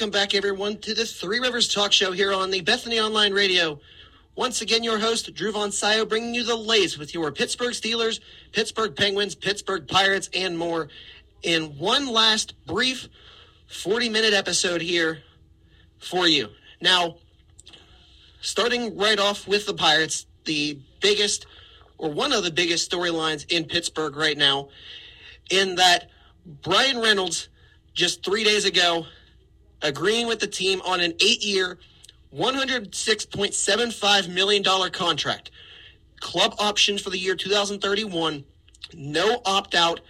Welcome back, everyone, to the Three Rivers Talk Show here on the Bethany Online Radio. Once again, your host, Drew Von Scio, bringing you the latest with your Pittsburgh Steelers, Pittsburgh Penguins, Pittsburgh Pirates, and more in one last brief 40 minute episode here for you. Now, starting right off with the Pirates, the biggest or one of the biggest storylines in Pittsburgh right now, in that Bryan Reynolds just three days ago agreeing with the team on an eight year, $106.75 million contract. Club options for the year 2031, no opt out,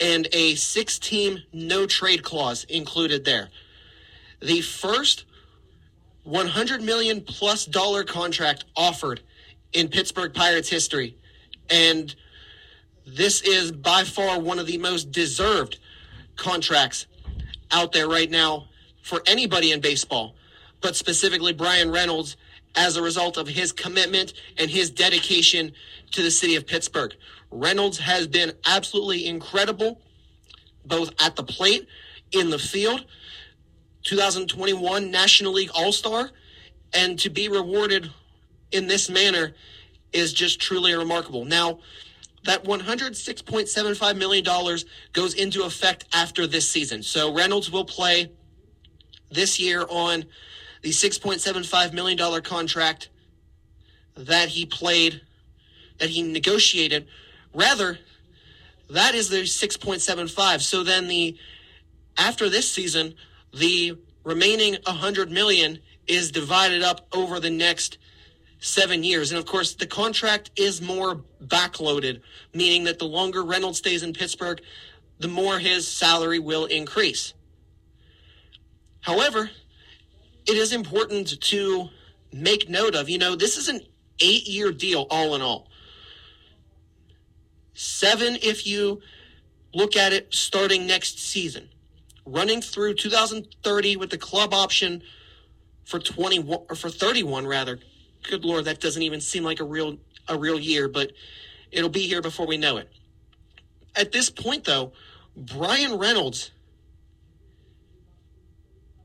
and a six team no trade clause included there. The first 100 million plus dollar contract offered in Pittsburgh Pirates history. And this is by far one of the most deserved contracts out there right now for anybody in baseball, but specifically Bryan Reynolds as a result of his commitment and his dedication to the city of Pittsburgh. Reynolds has been absolutely incredible, both at the plate, in the field, 2021 National League All Star, and to be rewarded in this manner is just truly remarkable. Now, that $106.75 million goes into effect after this season. So Reynolds will play this year on the $6.75 million contract that he played, that he negotiated. Rather, that is the 6.75. So then the after this season, the remaining 100 million is divided up over the next seven years. And of course, the contract is more backloaded, meaning that the longer Reynolds stays in Pittsburgh, the more his salary will increase. However, it is important to make note of, you know, this is an eight year deal all in all. Seven if you look at it starting next season, running through 2030 with the club option for 21 or for 31 rather. Good lord, that doesn't even seem like a real a real year, but it'll be here before we know it. At this point though, Bryan Reynolds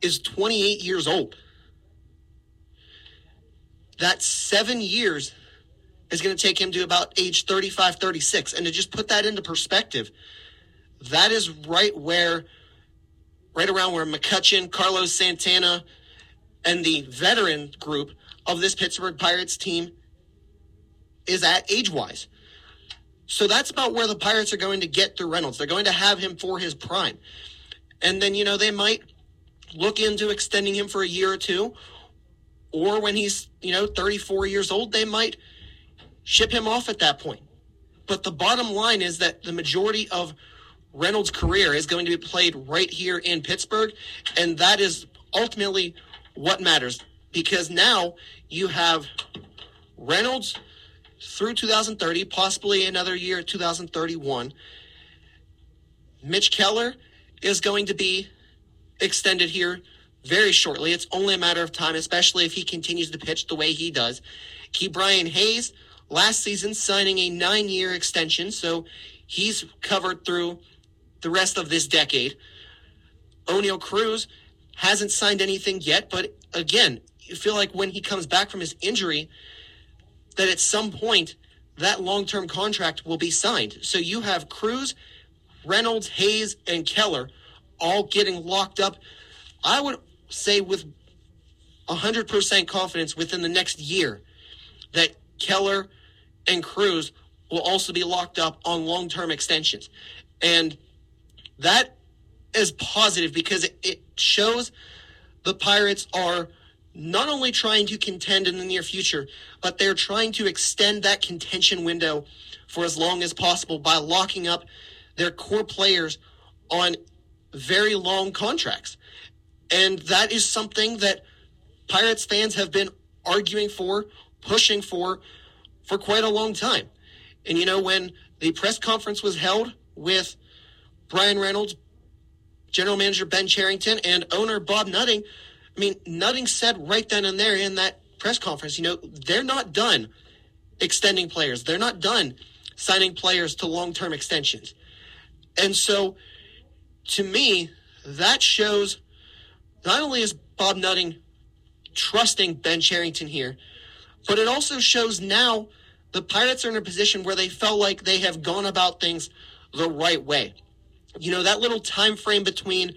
is 28 years old. That seven years is going to take him to about age 35, 36. And to just put that into perspective, that is right where, right around where McCutchen, Carlos Santana, and the veteran group of this Pittsburgh Pirates team is at age wise. So that's about where the Pirates are going to get through Reynolds. They're going to have him for his prime. And then, you know, they might look into extending him for a year or two. Or when he's, you know, 34 years old, they might ship him off at that point. But the bottom line is that the majority of Reynolds' career is going to be played right here in Pittsburgh. And that is ultimately what matters because now you have Reynolds through 2030, possibly another year, 2031. Mitch Keller is going to be extended here very shortly. It's only a matter of time, especially if he continues to pitch the way he does. Ke'Bryan Hayes last season signing a nine year extension, so he's covered through the rest of this decade. Oneil Cruz hasn't signed anything yet, but again, you feel like when he comes back from his injury, that at some point that long term contract will be signed. So you have Cruz, Reynolds, Hayes, and Keller all getting locked up. I would say with 100% confidence within the next year that Keller and Cruz will also be locked up on long term extensions. And that is positive because it, shows the Pirates are not only trying to contend in the near future, but they're trying to extend that contention window for as long as possible by locking up their core players on very long contracts. And that is something that Pirates fans have been arguing for, pushing for, for quite a long time. And you know, when the press conference was held with Bryan Reynolds, general manager Ben Cherington, and owner Bob Nutting, I mean, Nutting said right then and there in that press conference, you know, they're not done extending players. They're not done signing players to long term extensions. And so, to me, that shows not only is Bob Nutting trusting Ben Cherington here, but it also shows now the Pirates are in a position where they felt like they have gone about things the right way. You know, that little time frame between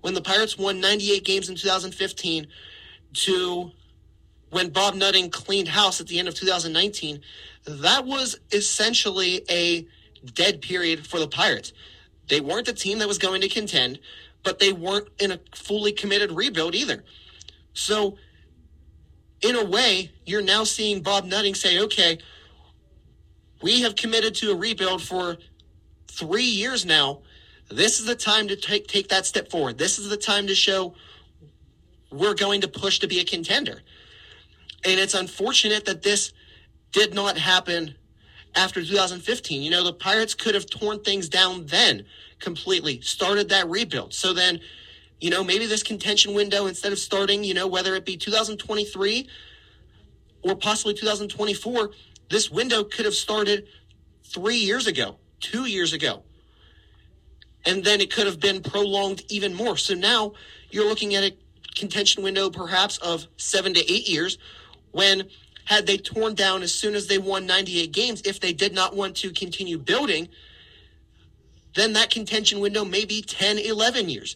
when the Pirates won 98 games in 2015 to when Bob Nutting cleaned house at the end of 2019, that was essentially a dead period for the Pirates. They weren't a team that was going to contend, but they weren't in a fully committed rebuild either. So, in a way, you're now seeing Bob Nutting say, okay, we have committed to a rebuild for three years now. This is the time to take, take that step forward. This is the time to show we're going to push to be a contender. And it's unfortunate that this did not happen after 2015. You know, the Pirates could have torn things down then completely, started that rebuild. So then, you know, maybe this contention window, instead of starting, you know, whether it be 2023 or possibly 2024, this window could have started three years ago, two years ago. And then it could have been prolonged even more. So now you're looking at a contention window perhaps of seven to eight years when had they torn down as soon as they won 98 games, if they did not want to continue building, then that contention window may be 10, 11 years.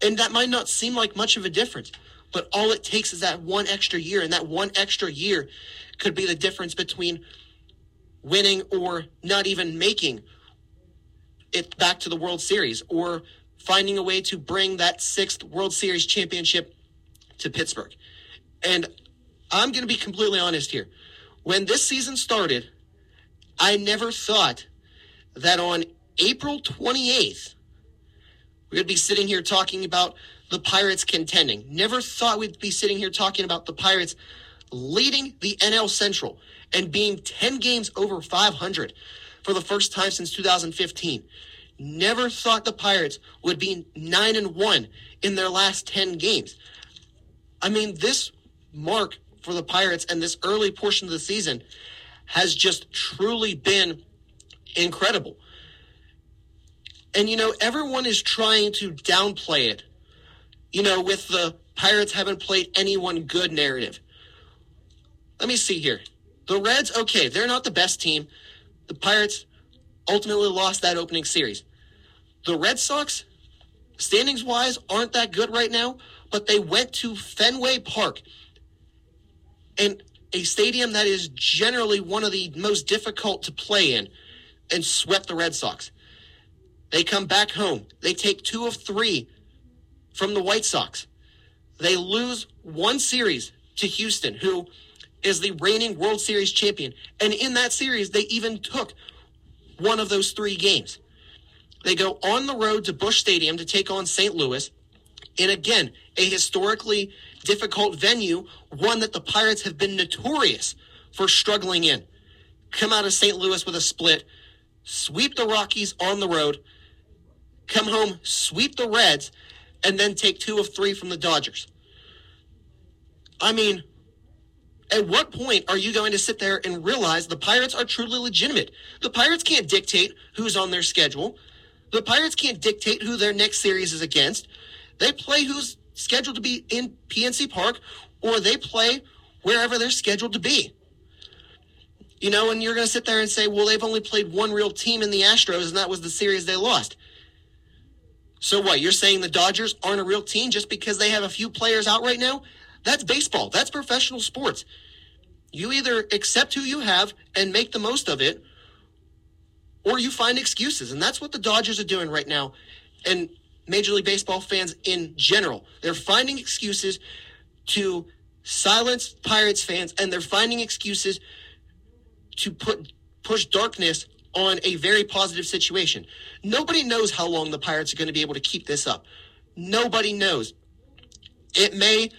And that might not seem like much of a difference, but all it takes is that one extra year, and that one extra year could be the difference between winning or not even making it back to the World Series or finding a way to bring that sixth World Series championship to Pittsburgh. And I'm going to be completely honest here. When this season started, I never thought that on April 28th, we would be sitting here talking about the Pirates contending. Never thought we'd be sitting here talking about the Pirates leading the NL Central and being 10 games over 500 for the first time since 2015. Never thought the Pirates would be 9 and 1 in their last 10 games. I mean, this mark for the Pirates and this early portion of the season has just truly been incredible. And, you know, everyone is trying to downplay it, you know, with the Pirates haven't played anyone good narrative. Let me see here. The Reds, okay, they're not the best team. The Pirates ultimately lost that opening series. The Red Sox, standings wise, aren't that good right now, but they went to Fenway Park and a stadium that is generally one of the most difficult to play in and swept the Red Sox. They come back home. They take two of three from the White Sox. They lose one series to Houston, who is the reigning World Series champion. And in that series, they even took one of those three games. They go on the road to Busch Stadium to take on St. Louis. And again, a historically difficult venue, one that the Pirates have been notorious for struggling in. Come out of St. Louis with a split, sweep the Rockies on the road, come home, sweep the Reds, and then take two of three from the Dodgers. I mean, at what point are you going to sit there and realize the Pirates are truly legitimate? The Pirates can't dictate who's on their schedule. The Pirates can't dictate who their next series is against. They play who's scheduled to be in PNC Park or they play wherever they're scheduled to be. You know, and you're going to sit there and say, well, they've only played one real team in the Astros, and that was the series they lost. So what? You're saying the Dodgers aren't a real team just because they have a few players out right now? That's baseball. That's professional sports. You either accept who you have and make the most of it, or you find excuses. And that's what the Dodgers are doing right now. And Major League Baseball fans in general. They're finding excuses to silence Pirates fans, and they're finding excuses to put push darkness on a very positive situation. Nobody knows how long the Pirates are going to be able to keep this up. Nobody knows. It may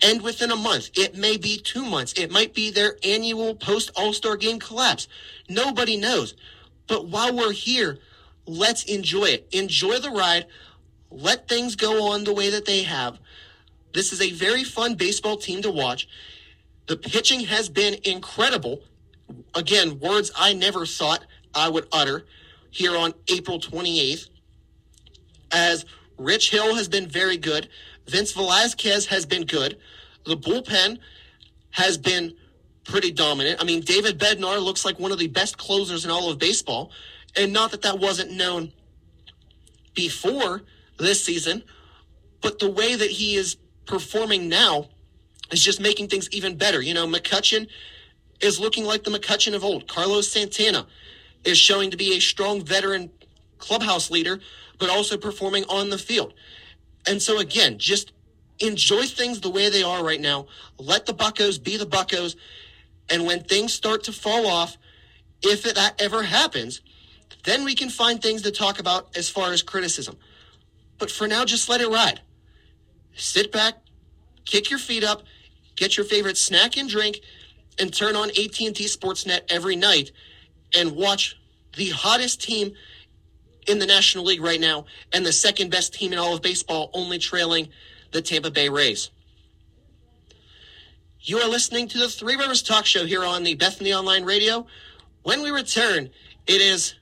end within a month. It may be two months. It might be their annual post All Star game collapse. Nobody knows. But while we're here, let's enjoy it. Enjoy the ride. Let things go on the way that they have. This is a very fun baseball team to watch. The pitching has been incredible. Again, words I never thought I would utter here on April 28th. As Rich Hill has been very good, Vince Velasquez has been good, the bullpen has been pretty dominant. I mean, David Bednar looks like one of the best closers in all of baseball. And not that that wasn't known before this season, but the way that he is performing now is just making things even better. You know, McCutchen is looking like the McCutchen of old. Carlos Santana is showing to be a strong veteran clubhouse leader, but also performing on the field. And so again, just enjoy things the way they are right now. Let the Buccos be the Buccos. And when things start to fall off, if that ever happens, then we can find things to talk about as far as criticism. But for now, just let it ride. Sit back, kick your feet up, get your favorite snack and drink, and turn on AT&T Sportsnet every night and watch the hottest team in the National League right now and the second best team in all of baseball, only trailing the Tampa Bay Rays. You are listening to the Three Rivers Talk Show here on the Bethany Online Radio. When we return, it is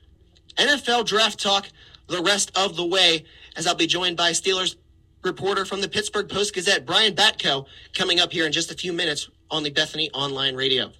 NFL Draft Talk the rest of the way, as I'll be joined by Steelers reporter from the Pittsburgh Post Gazette, Brian Batko, coming up here in just a few minutes on the Bethany Online Radio.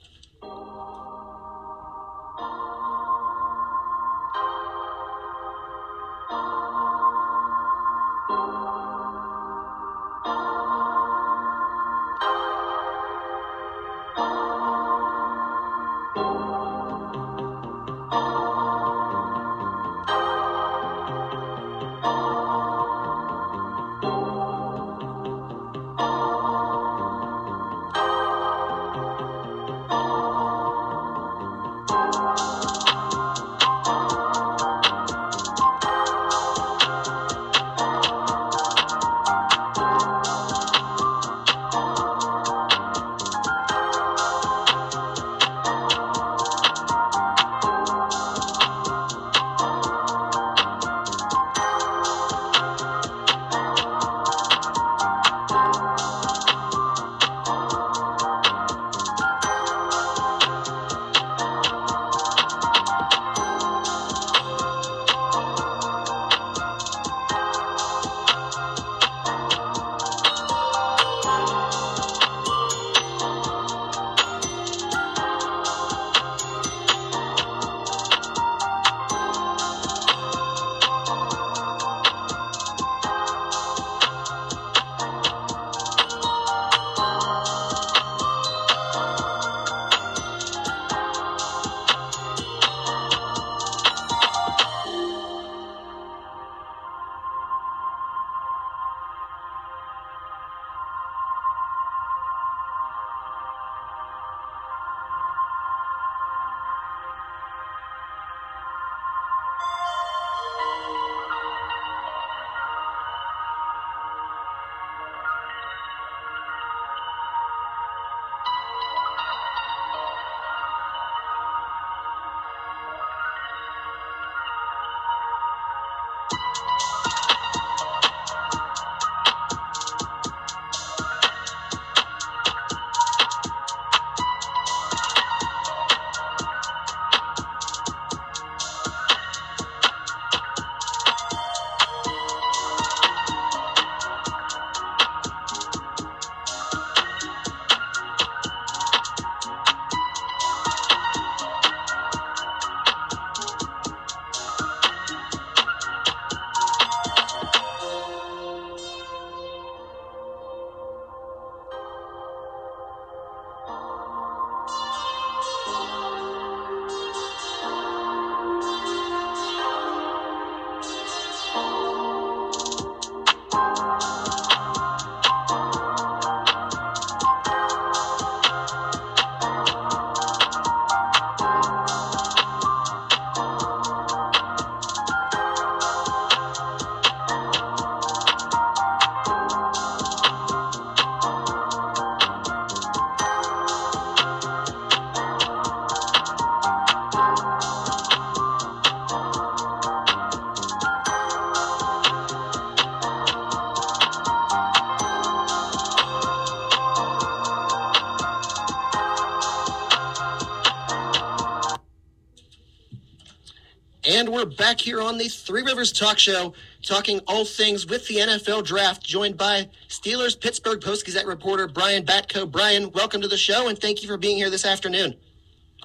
Back here on the Three Rivers Talk Show, talking all things with the NFL draft, joined by Steelers Pittsburgh Post Gazette reporter Brian Batko. Brian, welcome to the show, and thank you for being here this afternoon.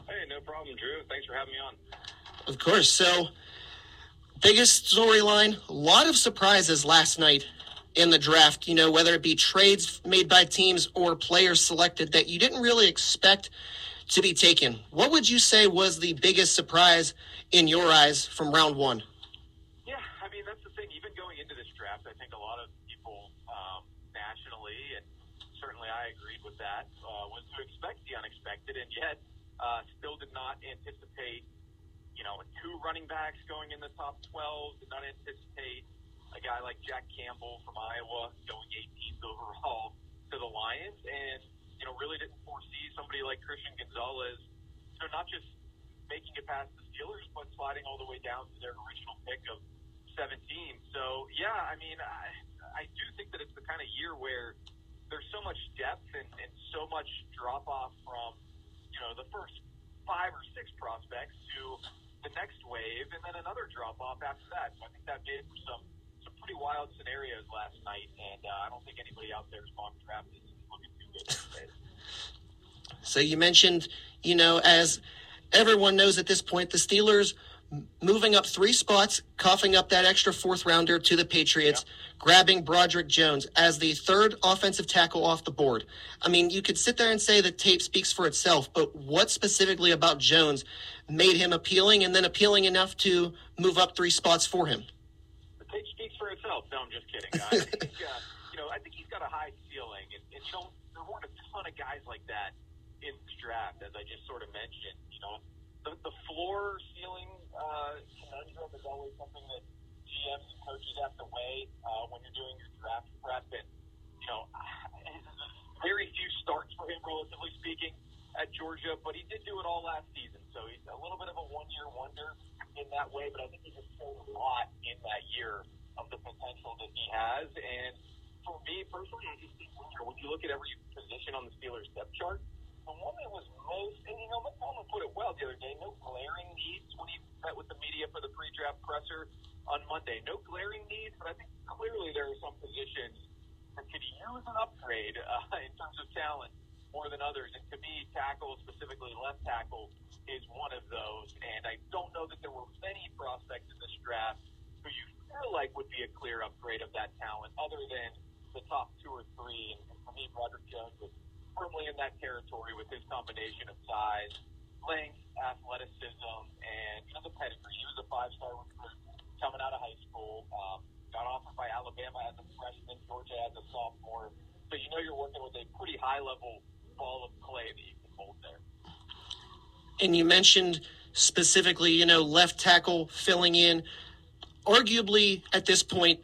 Hey, no problem, Drew. Thanks for having me on. Of course. So, biggest storyline, a lot of surprises last night in the draft, you know, whether it be trades made by teams or players selected that you didn't really expect to be taken. What would you say was the biggest surprise in your eyes from round one? Yeah, I mean, that's the thing. Even going into this draft, I think a lot of people um, nationally, and certainly I agreed with that, uh, was to expect the unexpected, and yet uh, still did not anticipate, you know, two running backs going in the top 12, did not anticipate a guy like Jack Campbell from Iowa going 18th overall to the Lions, and you know, really didn't foresee somebody like Christian Gonzalez, you know, not just making it past the Steelers, but sliding all the way down to their original pick of 17. So, yeah, I mean, I, I do think that it's the kind of year where there's so much depth and, and so much drop off from, you know, the first five or six prospects to the next wave, and then another drop off after that. So I think that made for some some pretty wild scenarios last night, and uh, I don't think anybody out there's mock draft So you mentioned, you know, as everyone knows at this point, the Steelers moving up three spots, coughing up that extra fourth rounder to the Patriots, grabbing Broderick Jones as the third offensive tackle off the board. I mean, you could sit there and say the tape speaks for itself, but what specifically about Jones made him appealing and then appealing enough to move up three spots for him? The tape speaks for itself. No, I'm just kidding. I uh, I think he's got a high ceiling, and, and you know, there weren't a ton of guys like that in this draft, as I just sort of mentioned. You know, the, the floor ceiling uh, conundrum is always something that GMs and coaches have to weigh uh, when you're doing your draft prep, and you know, very few starts for him, relatively speaking, at Georgia, but he did do it all last season, so he's a little bit of a one-year wonder in that way. But I think he just showed a lot in that year of the potential that he has, and for me personally, I just think when you when you look at every position on the Steelers depth chart, the one that was most, and you know, McCollum put it well the other day. No glaring needs when he met with the media for the pre-draft presser on Monday. No glaring needs, but I think clearly there are some positions that could use an upgrade uh, in terms of talent more than others. And to me, tackle, specifically left tackle, is one of those. And I don't know that there were many prospects in this draft who you feel like would be a clear upgrade of that talent, other than the top two or three. And for me, Broderick Jones was firmly in that territory with his combination of size, length, athleticism, and you know the pedigree. He was a five-star recruit coming out of high school. Um, got offered by Alabama as a freshman, Georgia as a sophomore. So you know you're working with a pretty high-level ball of clay that you can mold there. And you mentioned specifically, you know, left tackle filling in, arguably at this point,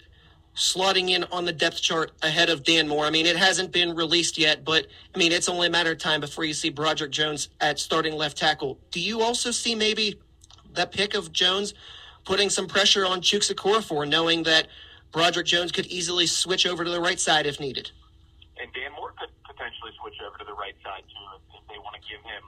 slotting in on the depth chart ahead of Dan Moore. I mean, it hasn't been released yet, but I mean, it's only a matter of time before you see Broderick Jones at starting left tackle. Do you also see maybe that pick of Jones putting some pressure on Chuksa Okorafor, knowing that Broderick Jones could easily switch over to the right side if needed? and Dan Moore could potentially switch over to the right side too if they want to give him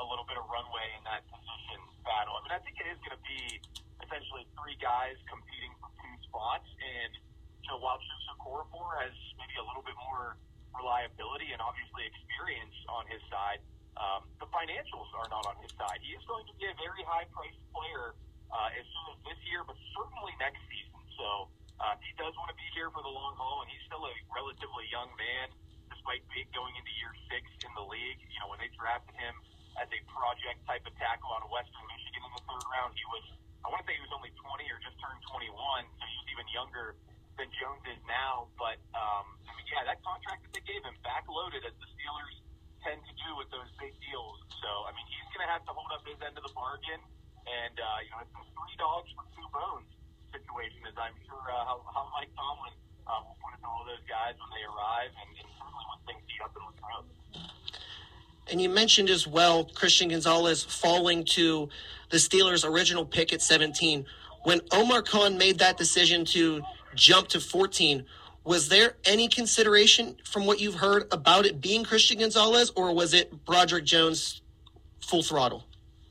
a little bit of runway in that position battle. I mean, I think it is going to be essentially three guys competing for two spots, and you know, while Chusa Okorafor has maybe a little bit more reliability and obviously experience on his side, um, the financials are not on his side. He is going to be a very high-priced player uh, as soon as this year, but certainly next season. So uh, he does want to be here for the long haul, and he's still a relatively young man, despite going into year six in the league. You know, when they drafted him as a project type of tackle out of Western Michigan in the third round, he was, I want to say he was only 20 or just turned 21, so he's even younger than Jones is now. But, um, I mean, yeah, that contract that they gave him, backloaded as the Steelers tend to do with those big deals. So, I mean, he's going to have to hold up his end of the bargain. And, uh, you know, it's a three dogs for two bones situation, as I'm sure uh, how, how Mike Tomlin uh, will put it to all those guys when they arrive, and, and certainly when things heat up in Wisconsin. And you mentioned as well Christian Gonzalez falling to the Steelers' original pick at 17. When Omar Khan made that decision to jump to 14, was there any consideration from what you've heard about it being Christian Gonzalez, or was it Broderick Jones full throttle?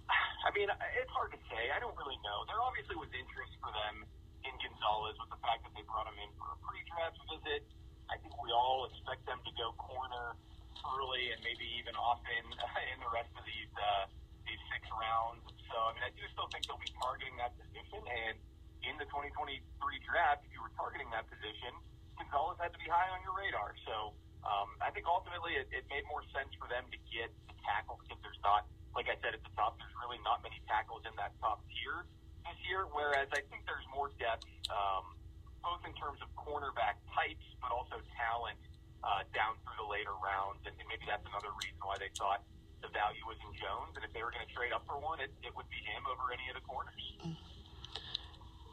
I mean, it's hard to say. I don't really know. There obviously was interest for them in Gonzalez with the fact that they brought him in for a pre-draft visit. I think we all expect them to go corner early and maybe even often in the rest of these uh, these six rounds. So I mean, I do still think they'll be targeting that position. And in the 2023 draft, if you were targeting that position, Gonzalez had to be high on your radar. So um, I think ultimately it, it made more sense for them to get the tackle because there's not, like I said at the top, there's really not many tackles in that top tier this year. Whereas I think there's more depth, um, both in terms of cornerback types, but also talent uh, down through the later rounds. And, and maybe that's another reason why they thought the value was in Jones. And if they were going to trade up for one, it, it would be him over any of the corners.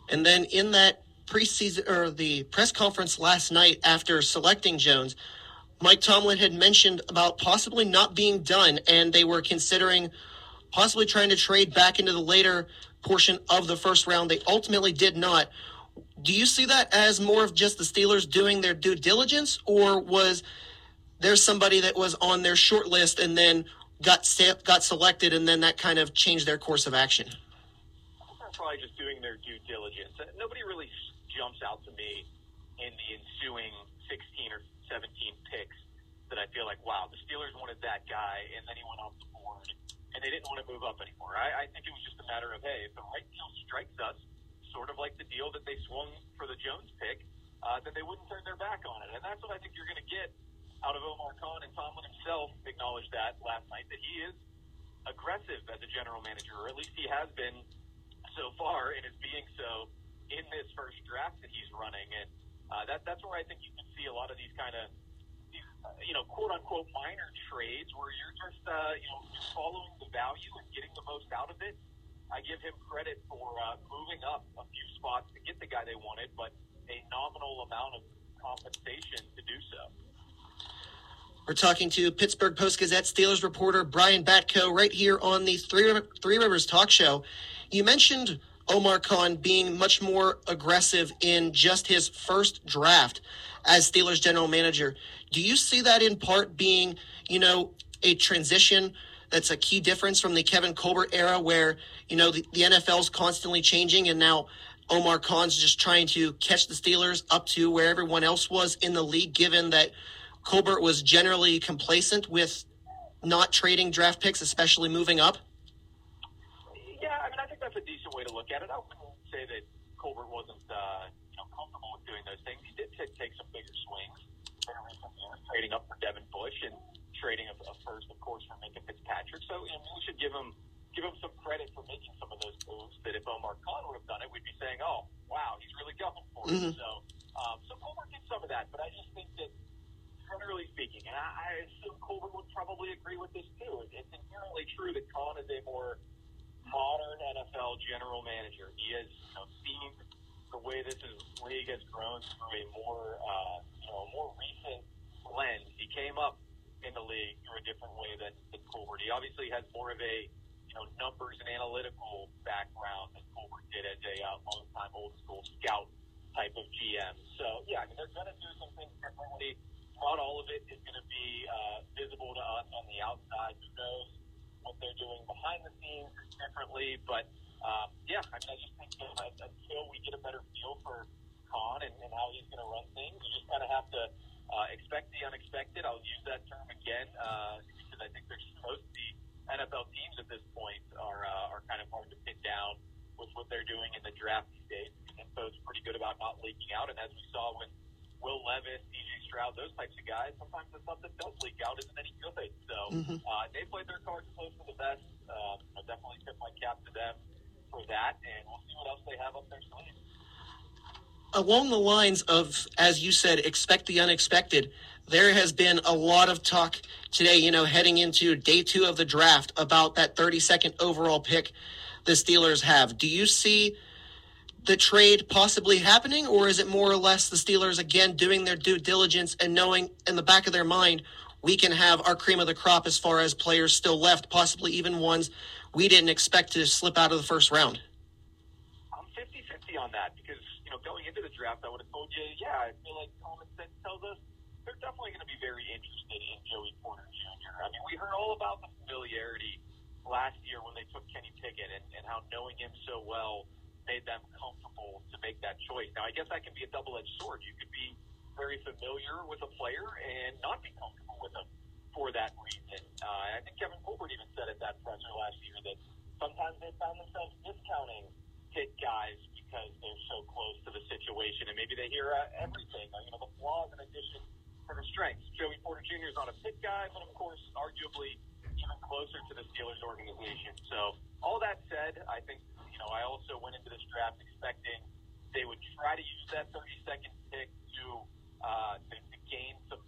And then in that preseason or the press conference last night after selecting Jones, Mike Tomlin had mentioned about possibly not being done, and they were considering possibly trying to trade back into the later portion of the first round. They ultimately did not. Do you see that as more of just the Steelers doing their due diligence, or was there somebody that was on their short list and then got got selected, and then that kind of changed their course of action? Probably just doing their due diligence. Nobody really jumps out to me in the ensuing 16 or 17 picks that I feel like, wow, the Steelers wanted that guy, and then he went off the board, and they didn't want to move up anymore. I, I think it was just a matter of, hey, if the right deal strikes us, sort of like the deal that they swung for the Jones pick, uh, then they wouldn't turn their back on it. And that's what I think you're going to get out of Omar Khan, and Tomlin himself acknowledged that last night, that he is aggressive as a general manager, or at least he has been so far, and is being so in this first draft that he's running. And uh, that, that's where I think you can see a lot of these kind of, you know, quote unquote minor trades where you're just, uh, you know, following the value and getting the most out of it. I give him credit for uh, moving up a few spots to get the guy they wanted, but a nominal amount of compensation to do so. We're talking to Pittsburgh Post Gazette Steelers reporter Brian Batko right here on the Three, Three Rivers Talk Show. You mentioned Omar Khan being much more aggressive in just his first draft as Steelers general manager. Do you see that in part being, you know, a transition that's a key difference from the Kevin Colbert era where, you know, the, the NFL's constantly changing and now Omar Khan's just trying to catch the Steelers up to where everyone else was in the league, given that Colbert was generally complacent with not trading draft picks, especially moving up? Yeah, I mean, I think that's a decent way to look at it. I wouldn't say that Colbert wasn't, uh, you know, comfortable with doing those things. He did t- take some bigger swings in recent years, trading up for Devin Bush and trading a, a first, of course, for Minkah Fitzpatrick. So, you know, we should give him give him some credit for making some of those moves. That if Omar Khan would have done it, we'd be saying, "Oh, wow, he's really going for it." Mhm. So, um, so Colbert did some of that, but I just think that generally speaking, and I, I assume Colbert would probably agree with this too. It, it's inherently true that Khan is a more modern NFL general manager. He has you know, seen the way this is, league has grown through a more, uh, you know, a more recent lens. He came up in the league through a different way than, than Colbert. He obviously has more of a, you know, numbers and analytical background than Colbert did as a uh, long-time old school scout type of GM. So yeah, I mean they're going to do some things differently. Not all of it is going to be uh, visible to us on the outside. Who knows what they're doing behind the scenes differently? But um, yeah, I mean I just think that until we get a better feel for Khan and, and how he's going to run things, you just kind of have to uh, expect the unexpected. I'll use that term again uh, because I think there's most of the NFL teams at this point are uh, are kind of hard to pin down with what they're doing in the draft stage. Info's pretty good about not leaking out, and as we saw with Will Levis, CJ Stroud, those types of guys, sometimes the stuff that does leak out isn't any good. So Mhm. uh, they played their cards close to the vest. Um, I'll definitely tip my cap to them for that, and we'll see what else they have up their sleeve. Along the lines of, as you said, expect the unexpected, there has been a lot of talk today, you know, heading into day two of the draft about that 32nd overall pick the Steelers have. Do you see the trade possibly happening, or is it more or less the Steelers again doing their due diligence and knowing in the back of their mind we can have our cream of the crop as far as players still left, possibly even ones we didn't expect to slip out of the first round? I'm 50-50 on that because, you know, going into the draft, I would have told you, yeah, I feel like common sense tells us they're definitely going to be very interested in Joey Porter Jr. I mean, we heard all about the familiarity last year when they took Kenny Pickett and, and how knowing him so well made them comfortable to make that choice. Now, I guess that can be a double-edged sword. You could be very familiar with a player and not be comfortable with him for that reason. Uh, I think Kevin Colbert even said at that presser last year that sometimes they found themselves discounting Pitt guys because they're so close to the situation, and maybe they hear uh, everything, uh, you know, the flaws in addition to the strengths. Joey Porter Jr. is not a Pitt guy, but of course, arguably even closer to the Steelers organization. So, all that said, I think you know I also went into this draft expecting they would try to use that 30 second pick to uh, to, to gain some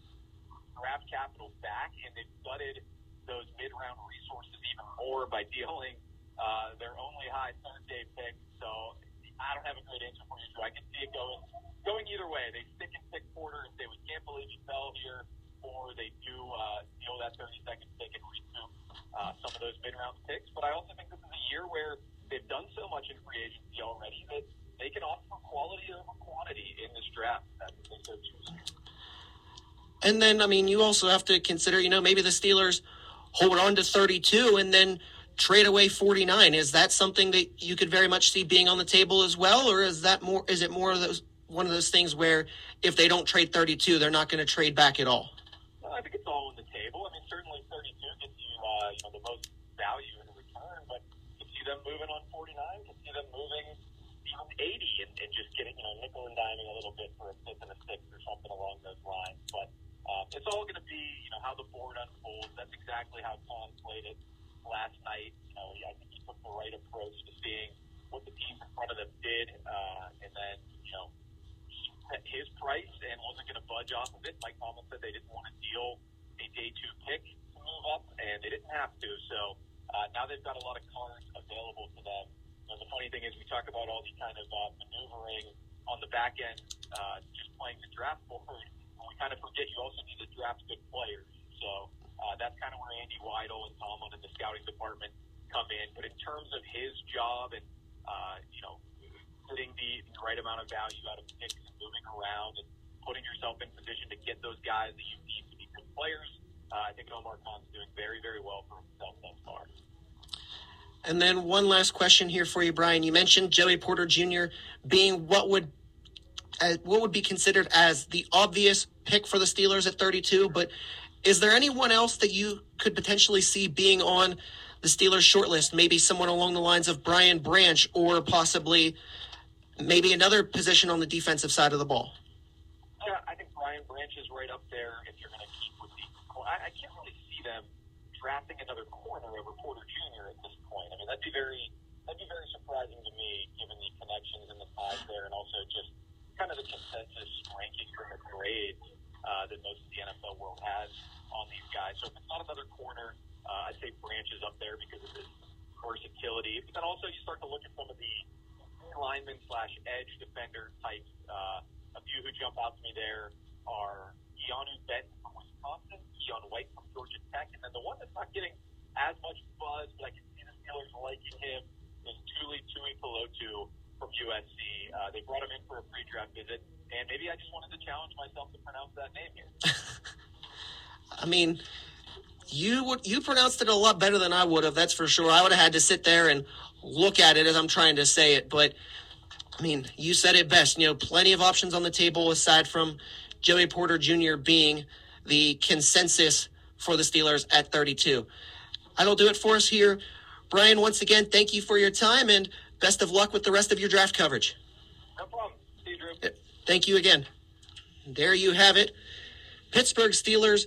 draft capital back, and they gutted those mid round resources even more by dealing uh, their only high third day pick. So I don't have a great answer for you, Joe. I can see it going going either way. They stick and pick Porter and say we can't believe he fell here, or they do uh, steal that 30 second pick and recoup uh, some of those mid round picks. But I also think this is a year where they've done so much in free agency already that they can offer quality over quantity in this draft. That they so choose. And then, I mean, you also have to consider, you know, maybe the Steelers hold on to 32 and then trade away 49. Is that something that you could very much see being on the table as well, or is that more? Is it more of those one of those things where if they don't trade 32, they're not going to trade back at all? Well, I think it's all on the table. I mean, certainly 32 gets you, uh, you know, the most value in return, but you see them moving on 49, you see them moving even 80 and, and just getting, you know, nickel and diming a little bit for a fifth and a sixth or something along those lines. But um, it's all going to be, you know, how the board unfolds. That's exactly how Tom played it last night. You know, I think he took the right approach to seeing what the teams in front of them did, uh, and then, you know, set his price and wasn't going to budge off of it. Mike Tomlin said they didn't want to deal a day two pick to move up, and they didn't have to. So uh, now they've got a lot of cards available to them. You know, the funny thing is, we talk about all the kind of uh, maneuvering on the back end, uh, just playing the draft board. We kind of forget you also need to draft good players. So uh, that's kind of where Andy Weidl and Tomlin and the scouting department come in. But in terms of his job and uh, you know putting the, the right amount of value out of picks and moving around and putting yourself in position to get those guys that you need to be good players, uh, I think Omar Khan's doing very very well for himself thus far. And then one last question here for you, Brian. You mentioned Joey Porter Jr. being what would uh, what would be considered as the obvious pick for the Steelers at 32, but is there anyone else that you could potentially see being on the Steelers shortlist? Maybe someone along the lines of Brian Branch or possibly maybe another position on the defensive side of the ball? Yeah, I think Brian Branch is right up there if you're going to keep with the. I, I can't really see them drafting another corner over Porter Jr. at this point. I mean, that'd be very that'd be very surprising to me, given the connections and the ties there, and also just kind of the consensus ranking from the grades uh, that most of the NFL world has on these guys. So if it's not another corner, uh, I'd say Branch is up there because of his versatility. But then also you start to look at some of the lineman slash edge defender types. Uh, a few who jump out to me there are Keanu Benton from Wisconsin, Keion White Tech, and then the one that's not getting as much buzz, but I can see the Steelers liking him, is Tuli Tuipulotu from USC. Uh, they brought him in for a pre-draft visit, and maybe I just wanted to challenge myself to pronounce that name here. I mean, you would you pronounced it a lot better than I would have. That's for sure. I would have had to sit there and look at it as I'm trying to say it, but I mean, you said it best. You know, plenty of options on the table aside from Joey Porter Jr. being the consensus for the Steelers at 32. That'll do it for us here. Brian, once again, thank you for your time and best of luck with the rest of your draft coverage. No problem. See you, Drew. Thank you again. There you have it. Pittsburgh Steelers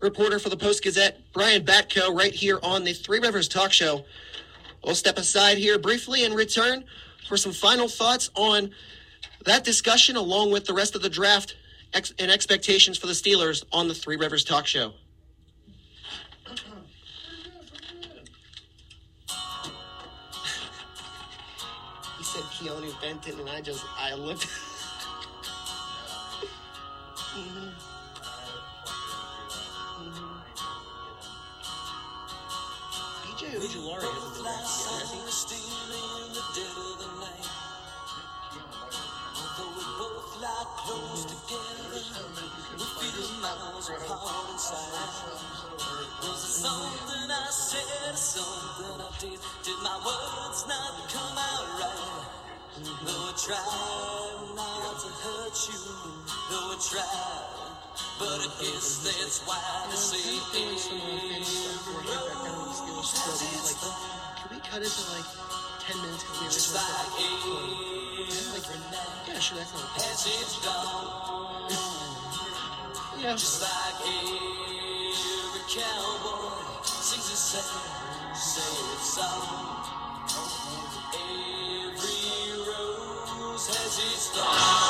reporter for the Post Gazette, Brian Batko, right here on the Three Rivers Talk Show. We'll step aside here briefly and return for some final thoughts on that discussion along with the rest of the draft and expectations for the Steelers on the Three Rivers Talk Show. Said Keanu Benton, and I just, I looked. Mm-hmm. Mm-hmm. BJ Ojulari hasn't been drafted yet, like close together. We feel miles apart inside. Was it something I said, something I did? Did my words not come out right? Though I tried not to hurt you, though I tried. But I guess that's why they say things. Can we cut it to like 10 minutes because we just originally like like, yeah, sure, that's not a as it's dawn. Yeah. Just like every cowboy sings a sad, sad song. Every rose has its thorn.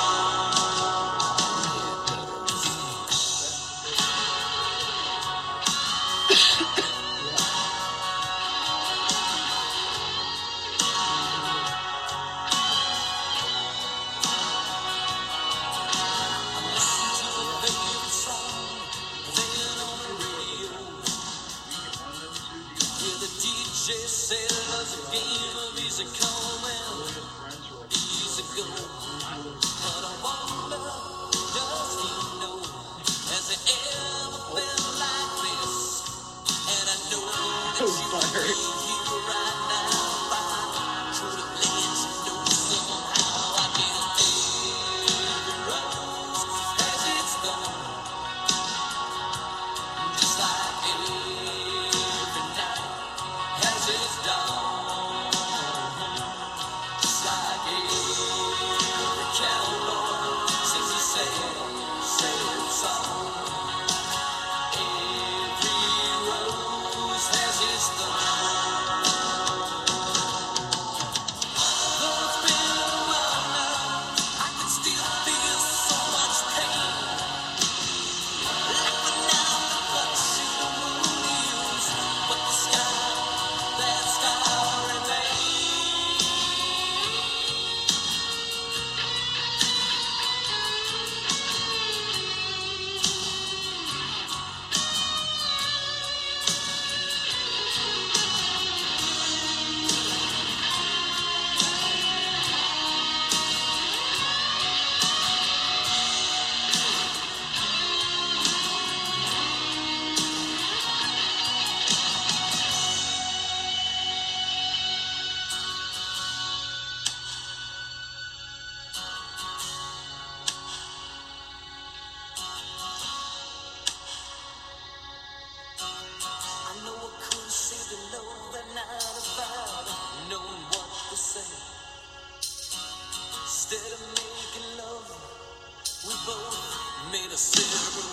Made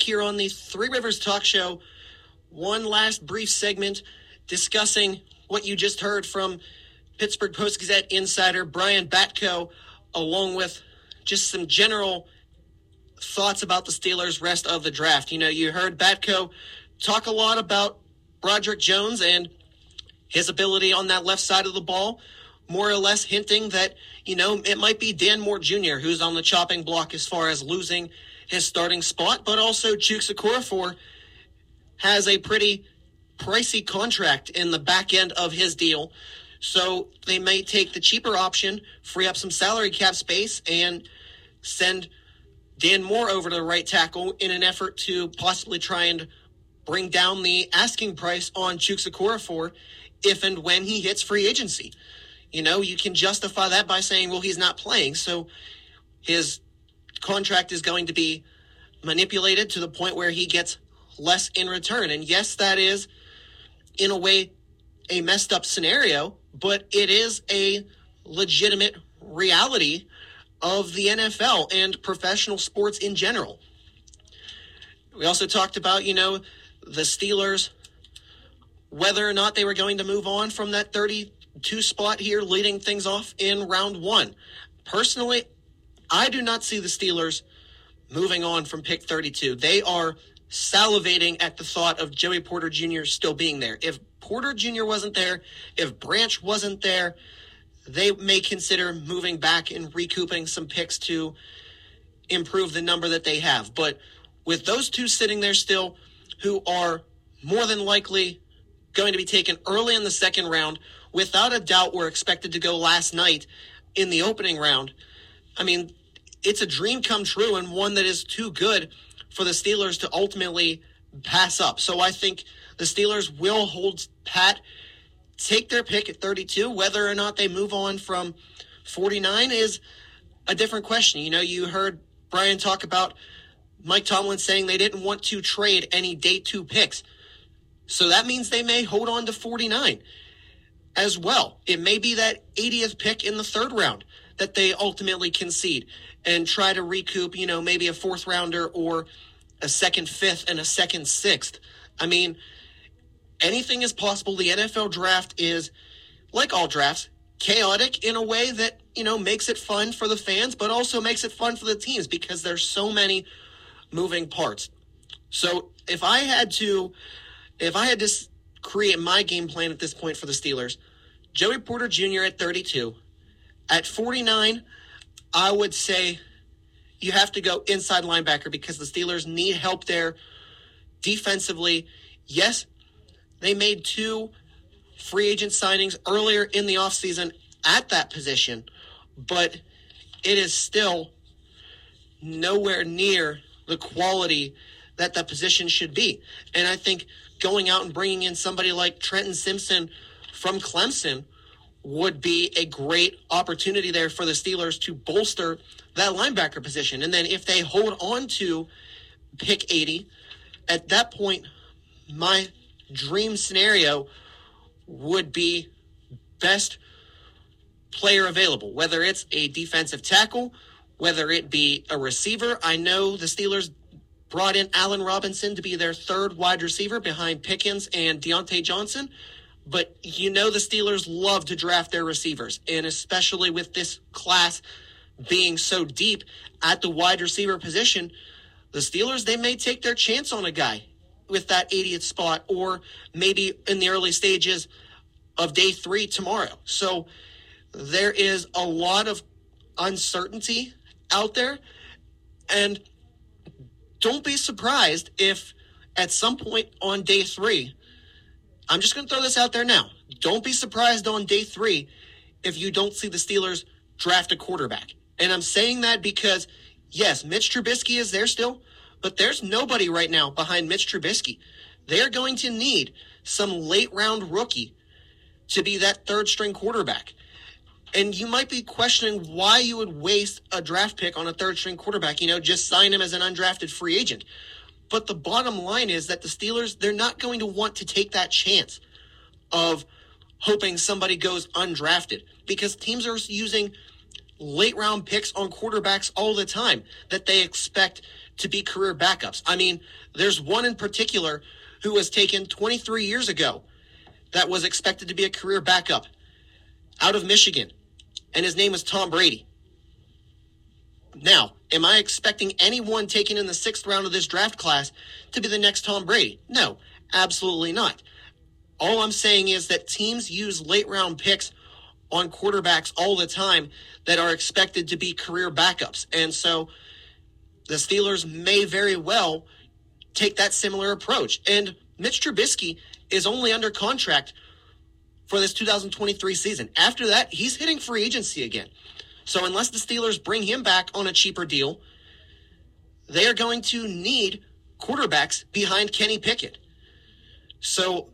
back here on the Three Rivers Talk Show. One last brief segment discussing what you just heard from Pittsburgh Post Gazette insider Brian Batko, along with just some general thoughts about the Steelers' rest of the draft. You know, you heard Batko talk a lot about Broderick Jones and his ability on that left side of the ball, more or less hinting that, you know, it might be Dan Moore Jr. who's on the chopping block as far as losing his starting spot, but also Okorafor has a pretty pricey contract in the back end of his deal. So they may take the cheaper option, free up some salary cap space, and send Dan Moore over to the right tackle in an effort to possibly try and bring down the asking price on Okorafor if and when he hits free agency. You know, you can justify that by saying, well, he's not playing, so his contract is going to be manipulated to the point where he gets less in return. And yes, that is, in a way, a messed up scenario, but it is a legitimate reality of the NFL and professional sports in general. We also talked about, you know, the Steelers whether or not they were going to move on from that 32 spot here, leading things off in round one. Personally, I do not see the Steelers moving on from pick 32. They are salivating at the thought of Joey Porter Jr. still being there. If Porter Jr. wasn't there, if Branch wasn't there, they may consider moving back and recouping some picks to improve the number that they have. But with those two sitting there still, who are more than likely going to be taken early in the second round, without a doubt were expected to go last night in the opening round. I mean, it's a dream come true and one that is too good for the Steelers to ultimately pass up. So I think the Steelers will hold pat, take their pick at 32. Whether or not they move on from 49 is a different question. You know, you heard Brian talk about Mike Tomlin saying they didn't want to trade any day two picks. So that means they may hold on to 49 as well. It may be that 80th pick in the third round that they ultimately concede and try to recoup, you know, maybe a fourth rounder or a second fifth and a second sixth. I mean, anything is possible. The NFL draft is, like all drafts, chaotic in a way that, you know, makes it fun for the fans, but also makes it fun for the teams because there's so many moving parts. So if I had to, if I had to create my game plan at this point for the Steelers, Joey Porter Jr. at 32, at 49, I would say you have to go inside linebacker because the Steelers need help there defensively. Yes, they made two free agent signings earlier in the offseason at that position, but it is still nowhere near the quality that that position should be. And I think going out and bringing in somebody like Trenton Simpson from Clemson would be a great opportunity there for the Steelers to bolster that linebacker position. And then if they hold on to pick 80, at that point, my dream scenario would be best player available, whether it's a defensive tackle, whether it be a receiver. I know the Steelers brought in Allen Robinson to be their third wide receiver behind Pickens and Diontae Johnson. But you know the Steelers love to draft their receivers, and especially with this class being so deep at the wide receiver position, the Steelers they may take their chance on a guy with that 80th spot or maybe in the early stages of day 3 tomorrow. So there is a lot of uncertainty out there and don't be surprised if at some point on day 3 I'm just going to throw this out there now. Don't be surprised on day three if you don't see the Steelers draft a quarterback. And I'm saying that because, yes, Mitch Trubisky is there still, but there's nobody right now behind Mitch Trubisky. They're going to need some late round rookie to be that third string quarterback. And you might be questioning why you would waste a draft pick on a third string quarterback. You know, just sign him as an undrafted free agent. But the bottom line is that the Steelers, they're not going to want to take that chance of hoping somebody goes undrafted because teams are using late round picks on quarterbacks all the time that they expect to be career backups. I mean, there's one in particular who was taken 23 years ago that was expected to be a career backup out of Michigan, and his name was Tom Brady. Now, am I expecting anyone taken in the sixth round of this draft class to be the next Tom Brady? No, absolutely not. All I'm saying is that teams use late round picks on quarterbacks all the time that are expected to be career backups. And so the Steelers may very well take that similar approach. And Mitch Trubisky is only under contract for this 2023 season. After that, he's hitting free agency again. So unless the Steelers bring him back on a cheaper deal, they are going to need quarterbacks behind Kenny Pickett. So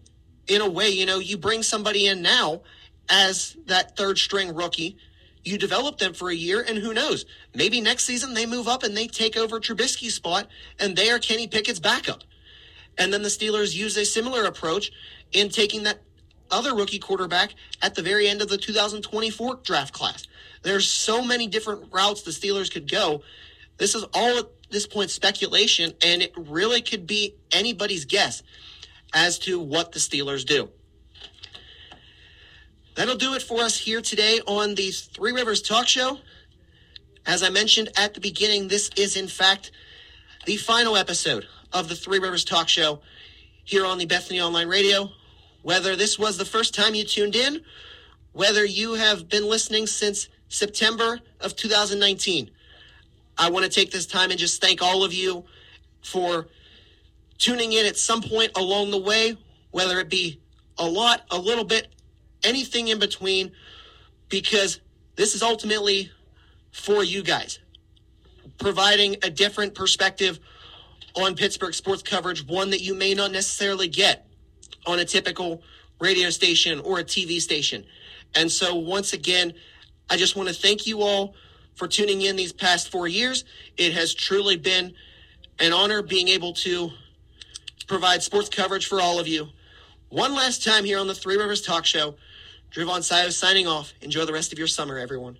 in a way, you know, you bring somebody in now as that third string rookie, you develop them for a year, and who knows? Maybe next season they move up and they take over Trubisky's spot, and they are Kenny Pickett's backup. And then the Steelers use a similar approach in taking that other rookie quarterback at the very end of the 2024 draft class. There's so many different routes the Steelers could go. This is all at this point speculation, and it really could be anybody's guess as to what the Steelers do. That'll do it for us here today on the Three Rivers Talk Show. As I mentioned at the beginning, this is in fact the final episode of the Three Rivers Talk Show here on the Bethany Online Radio. Whether this was the first time you tuned in, whether you have been listening since September of 2019, I want to take this time and just thank all of you for tuning in at some point along the way, whether it be a lot, a little bit, anything in between, because this is ultimately for you guys, providing a different perspective on Pittsburgh sports coverage, one that you may not necessarily get on a typical radio station or a TV station. And so, once again, I just want to thank you all for tuning in these past four years. It has truly been an honor being able to provide sports coverage for all of you. One last time here on the Three Rivers Talk Show. Drivon Sayo signing off. Enjoy the rest of your summer, everyone.